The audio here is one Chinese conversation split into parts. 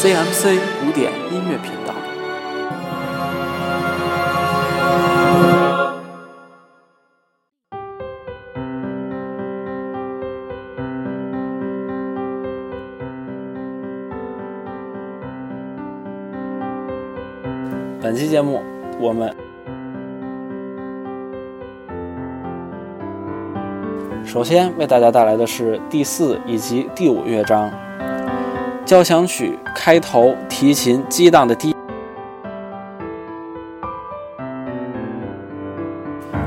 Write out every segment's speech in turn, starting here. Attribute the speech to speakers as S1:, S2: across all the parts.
S1: CMC 古典音乐频道。本期节目，我们首先为大家带来的是第四以及第五乐章交响曲开头提琴激荡的第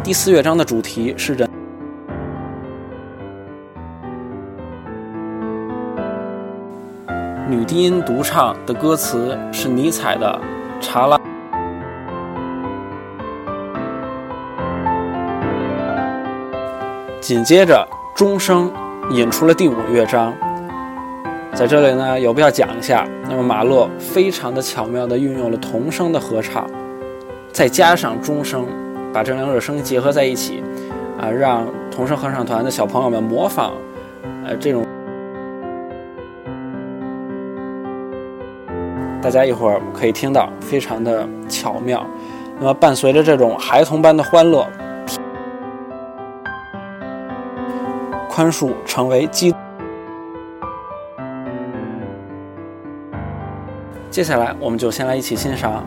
S1: 第四乐章的主题是人女低音独唱的歌词是尼采的《查拉》。紧接着，钟声引出了第五乐章。在这里呢，有必要讲一下。那么马勒非常的巧妙地运用了童声的合唱，再加上钟声，把这两者声音结合在一起，啊，让童声合唱团的小朋友们模仿，呃，这种。大家一会儿可以听到，非常的巧妙。那么伴随着这种孩童般的欢乐。宽恕成为基。接下来，我们就先来一起欣赏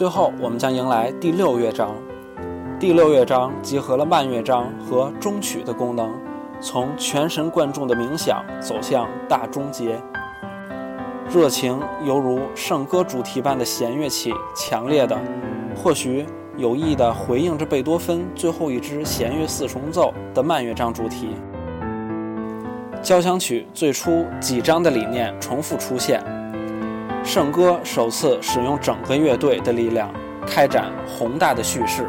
S1: 最后，我们将迎来第六乐章。第六乐章集合了慢乐章和中曲的功能，从全神贯注的冥想走向大终结。热情犹如圣歌主题般的弦乐器，强烈的，或许有意地回应着贝多芬最后一支弦乐四重奏的慢乐章主题。交响曲最初几章的理念重复出现。圣歌首次使用整个乐队的力量开展宏大的叙事。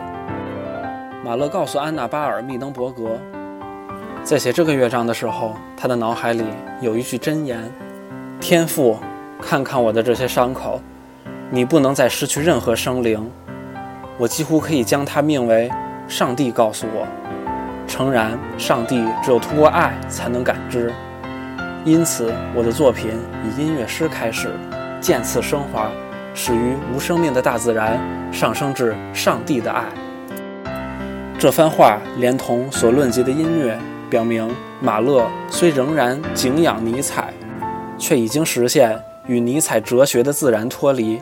S1: 马勒告诉安娜巴尔密登伯格，在写这个乐章的时候，他的脑海里有一句箴言：“天赋，看看我的这些伤口，你不能再失去任何生灵。我几乎可以将它命为上帝告诉我。诚然，上帝只有通过爱才能感知。因此，我的作品以音乐诗开始。”渐次升华，始于无生命的大自然，上升至上帝的爱。这番话连同所论及的音乐，表明马勒虽仍然敬仰尼采，却已经实现与尼采哲学的自然脱离。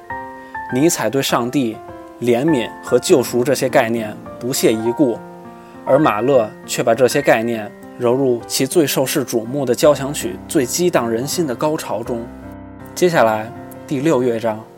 S1: 尼采对上帝、怜悯和救赎这些概念不屑一顾，而马勒却把这些概念揉入其最受世瞩目的交响曲最激荡人心的高潮中。接下来。第六乐章。